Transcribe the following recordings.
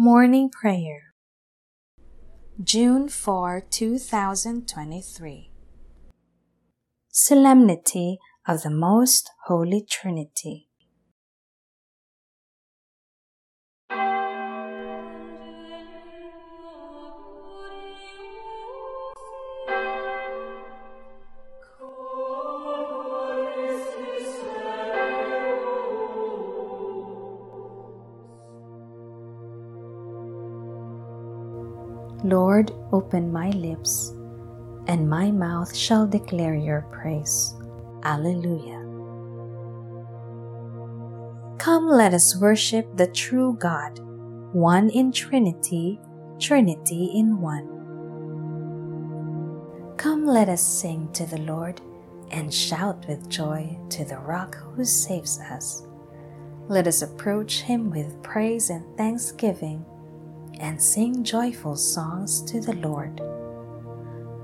Morning Prayer. June 4, 2023 Solemnity of the Most Holy Trinity Lord, open my lips, and my mouth shall declare your praise. Alleluia. Come, let us worship the true God, one in Trinity, Trinity in one. Come, let us sing to the Lord and shout with joy to the rock who saves us. Let us approach him with praise and thanksgiving and sing joyful songs to the Lord.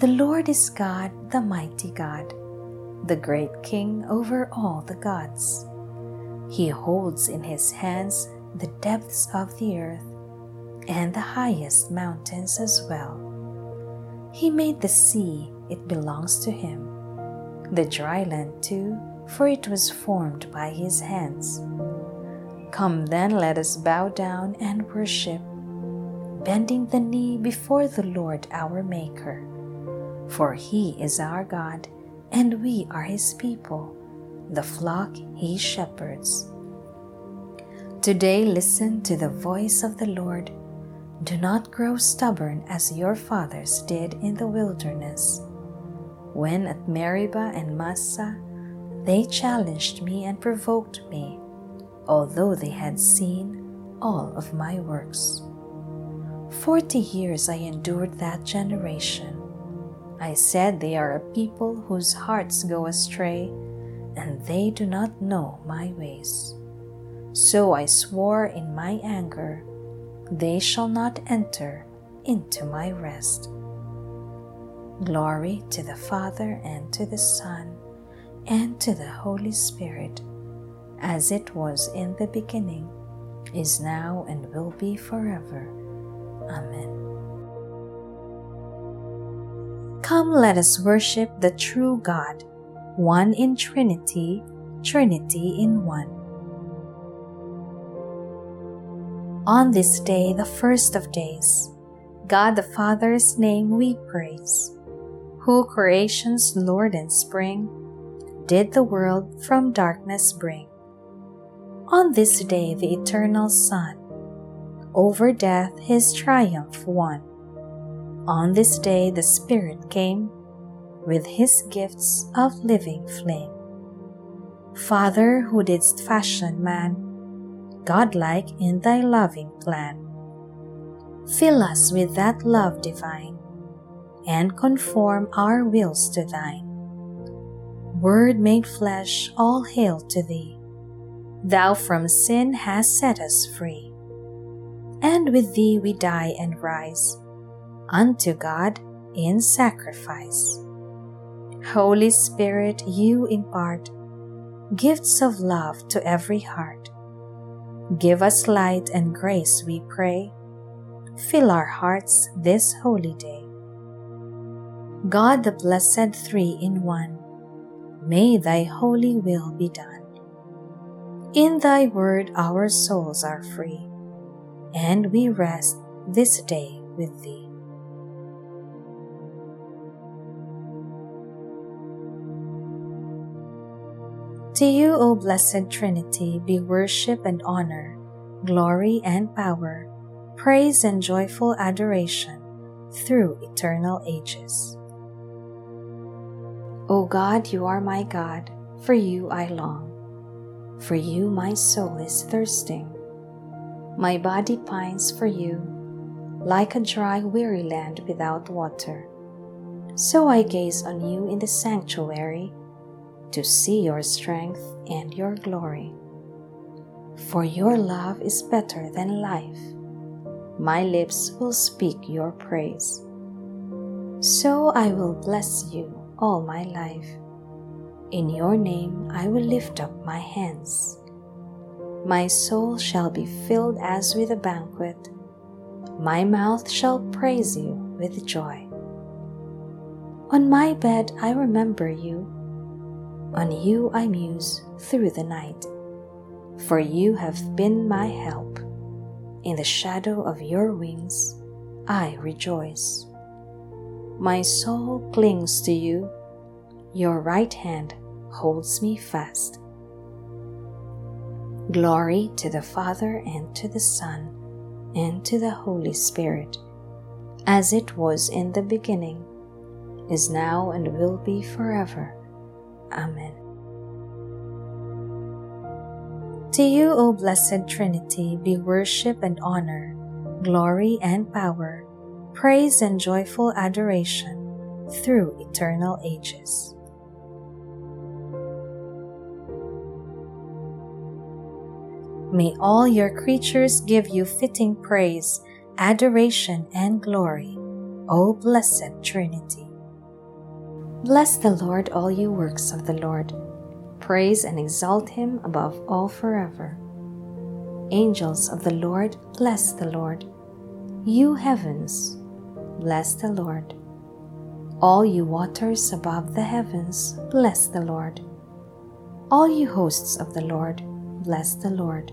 The Lord is God, the mighty God, the great King over all the gods. He holds in his hands the depths of the earth and the highest mountains as well. He made the sea, it belongs to him, the dry land too, for it was formed by his hands. Come then, let us bow down and worship bending the knee before the Lord our Maker. For he is our God, and we are his people, the flock he shepherds. Today listen to the voice of the Lord. Do not grow stubborn as your fathers did in the wilderness. When at Meribah and Massah, they challenged me and provoked me, although they had seen all of my works. Forty years I endured that generation. I said they are a people whose hearts go astray, and they do not know my ways. So I swore in my anger, they shall not enter into my rest. Glory to the Father and to the Son and to the Holy Spirit, as it was in the beginning, is now, and will be forever. Amen. Come, let us worship the true God, one in Trinity, Trinity in one. On this day, the first of days, God the Father's name we praise, who creation's Lord and Spring, did the world from darkness bring. On this day, the eternal Son, over death his triumph won. On this day the Spirit came with his gifts of living flame. Father, who didst fashion man, godlike in thy loving plan, fill us with that love divine and conform our wills to thine. Word made flesh, all hail to thee. Thou from sin hast set us free and with thee we die and rise unto God in sacrifice. Holy Spirit, you impart gifts of love to every heart. Give us light and grace, we pray. Fill our hearts this holy day. God, the blessed three in one, may thy holy will be done. In thy word our souls are free and we rest this day with Thee. To you, O blessed Trinity, be worship and honor, glory and power, praise and joyful adoration through eternal ages. O God, you are my God, for you I long. For you my soul is thirsting my body pines for you, like a dry, weary land without water. So I gaze on you in the sanctuary to see your strength and your glory. For your love is better than life. My lips will speak your praise. So I will bless you all my life. In your name I will lift up my hands. My soul shall be filled as with a banquet, My mouth shall praise you with joy. On my bed I remember you. On you I muse through the night. For you have been my help. In the shadow of your wings I rejoice. My soul clings to you. Your right hand holds me fast. Glory to the Father and to the Son and to the Holy Spirit, as it was in the beginning, is now, and will be forever. Amen. To you, O blessed Trinity, be worship and honor, glory and power, praise and joyful adoration through eternal ages. May all your creatures give you fitting praise, adoration, and glory, O blessed Trinity. Bless the Lord, all you works of the Lord. Praise and exalt him above all forever. Angels of the Lord, bless the Lord. You heavens, bless the Lord. All you waters above the heavens, bless the Lord. All you hosts of the Lord, bless the Lord.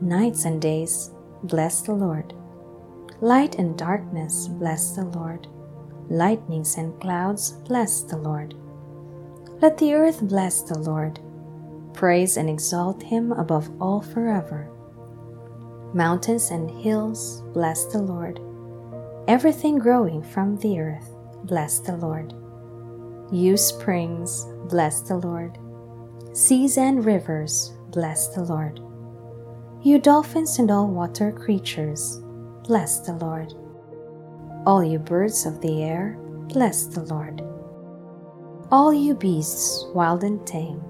nights and days, bless the Lord. Light and darkness, bless the Lord. Lightnings and clouds, bless the Lord. Let the earth bless the Lord. Praise and exalt him above all forever. Mountains and hills, bless the Lord. Everything growing from the earth, bless the Lord. You springs, bless the Lord. Seas and rivers, bless the Lord. You dolphins and all water creatures, bless the Lord. All you birds of the air, bless the Lord. All you beasts, wild and tame,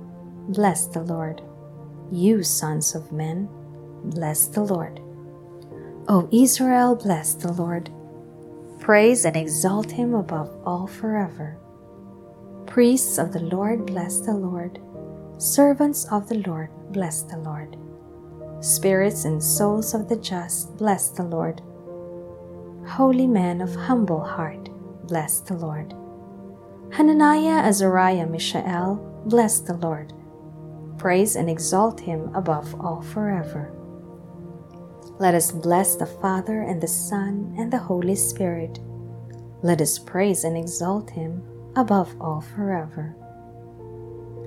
bless the Lord. You sons of men, bless the Lord. O Israel, bless the Lord. Praise and exalt him above all forever. Priests of the Lord, bless the Lord. Servants of the Lord, bless the Lord. Spirits and souls of the just, bless the Lord. Holy men of humble heart, bless the Lord. Hananiah, Azariah, Mishael, bless the Lord. Praise and exalt him above all forever. Let us bless the Father and the Son and the Holy Spirit. Let us praise and exalt him above all forever.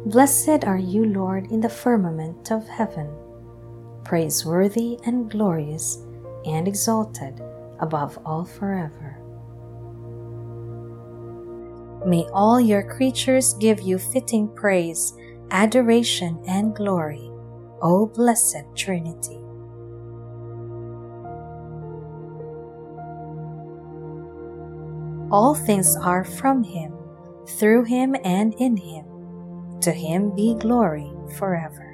Blessed are you, Lord, in the firmament of heaven praiseworthy and glorious and exalted above all forever. May all your creatures give you fitting praise, adoration, and glory, O blessed Trinity. All things are from him, through him, and in him. To him be glory forever.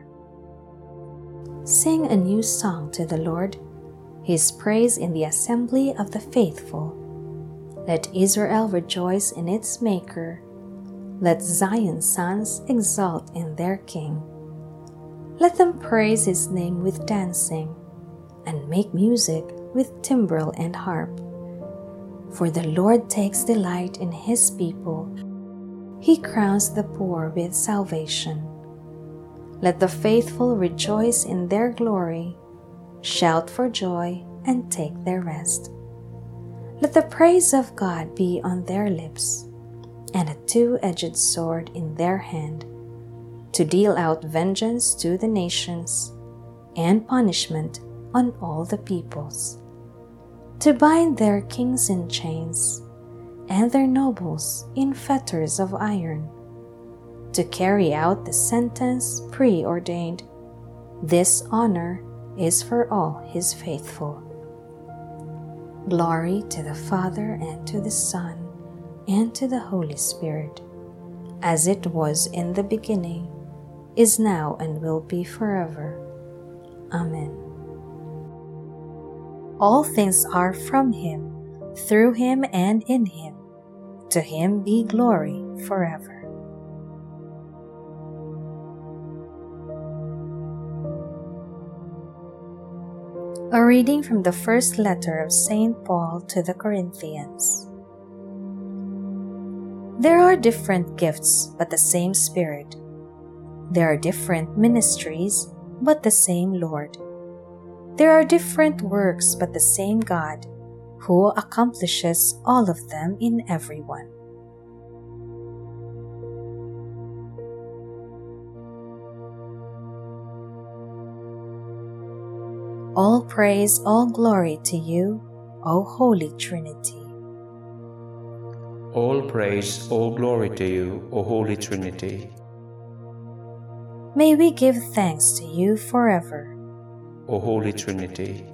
Sing a new song to the Lord, his praise in the assembly of the faithful. Let Israel rejoice in its Maker. Let Zion's sons exult in their King. Let them praise his name with dancing, and make music with timbrel and harp. For the Lord takes delight in his people. He crowns the poor with salvation. Let the faithful rejoice in their glory, shout for joy, and take their rest. Let the praise of God be on their lips, and a two edged sword in their hand, to deal out vengeance to the nations, and punishment on all the peoples, to bind their kings in chains, and their nobles in fetters of iron to carry out the sentence preordained. This honor is for all his faithful. Glory to the Father, and to the Son, and to the Holy Spirit, as it was in the beginning, is now, and will be forever. Amen. All things are from Him, through Him, and in Him. To Him be glory forever. A reading from the first letter of St. Paul to the Corinthians. There are different gifts, but the same Spirit. There are different ministries, but the same Lord. There are different works, but the same God, who accomplishes all of them in everyone. All praise, all glory to you, O Holy Trinity. All praise, all glory to you, O Holy Trinity. May we give thanks to you forever. O Holy Trinity.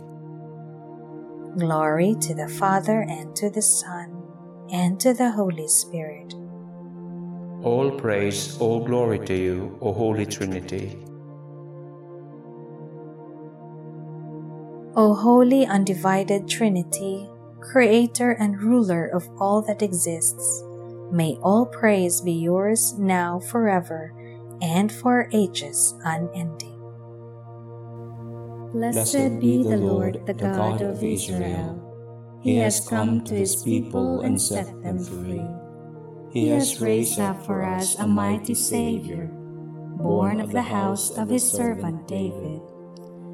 Glory to the Father, and to the Son, and to the Holy Spirit. All praise, all glory to you, O Holy Trinity. O holy undivided Trinity, Creator and ruler of all that exists, may all praise be yours now forever and for ages unending. Blessed be the Lord, the God of Israel. He has come to his people and set them free. He has raised up for us a mighty Savior, born of the house of his servant David.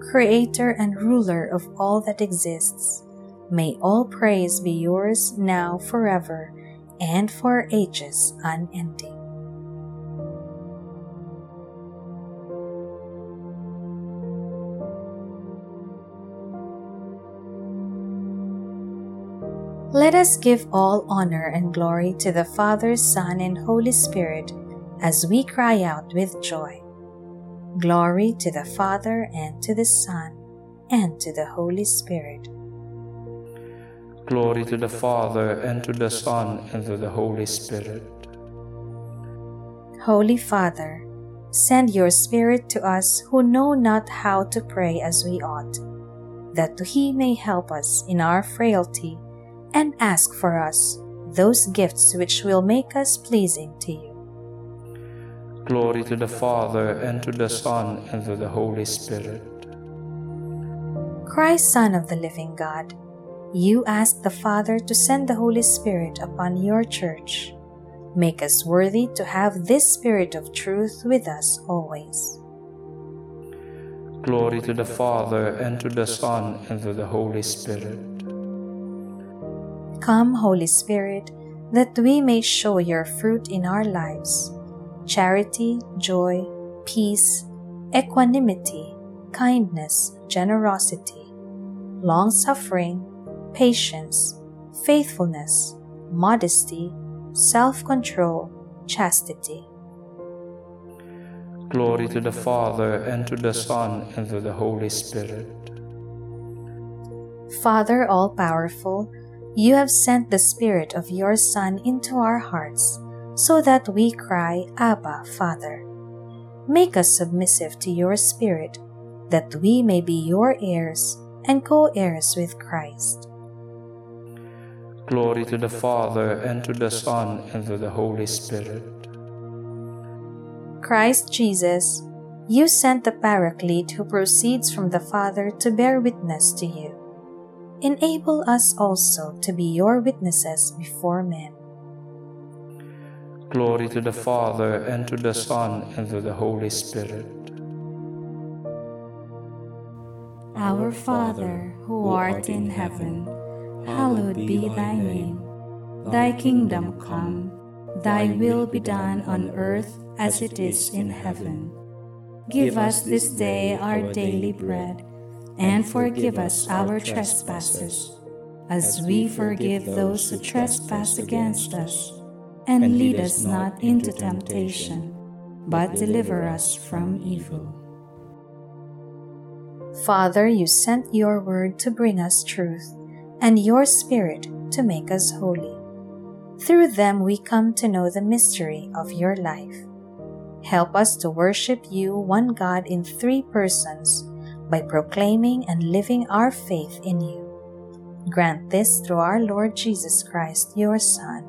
Creator and ruler of all that exists, may all praise be yours now forever and for ages unending. Let us give all honor and glory to the Father, Son, and Holy Spirit as we cry out with joy. Glory to the Father, and to the Son, and to the Holy Spirit. Glory to the Father, and to the Son, and to the Holy Spirit. Holy Father, send your Spirit to us who know not how to pray as we ought, that He may help us in our frailty and ask for us those gifts which will make us pleasing to you. Glory to the Father, and to the Son, and to the Holy Spirit. Christ, Son of the living God, you asked the Father to send the Holy Spirit upon your church. Make us worthy to have this Spirit of truth with us always. Glory to the Father, and to the Son, and to the Holy Spirit. Come, Holy Spirit, that we may show your fruit in our lives charity, joy, peace, equanimity, kindness, generosity, long suffering, patience, faithfulness, modesty, self control, chastity. Glory to the Father, and to the Son, and to the Holy Spirit. Father all powerful, you have sent the Spirit of your Son into our hearts, so that we cry, Abba, Father. Make us submissive to your Spirit, that we may be your heirs and co heirs with Christ. Glory to the Father, and to the Son, and to the Holy Spirit. Christ Jesus, you sent the Paraclete who proceeds from the Father to bear witness to you. Enable us also to be your witnesses before men. Glory to the Father, and to the Son, and to the Holy Spirit. Our Father, who art in heaven, hallowed be thy name. Thy kingdom come, thy will be done on earth as it is in heaven. Give us this day our daily bread, and forgive us our trespasses, as we forgive those who trespass against us. And lead us not into temptation, but deliver us from evil. Father, you sent your word to bring us truth, and your Spirit to make us holy. Through them we come to know the mystery of your life. Help us to worship you, one God in three persons, by proclaiming and living our faith in you. Grant this through our Lord Jesus Christ, your Son,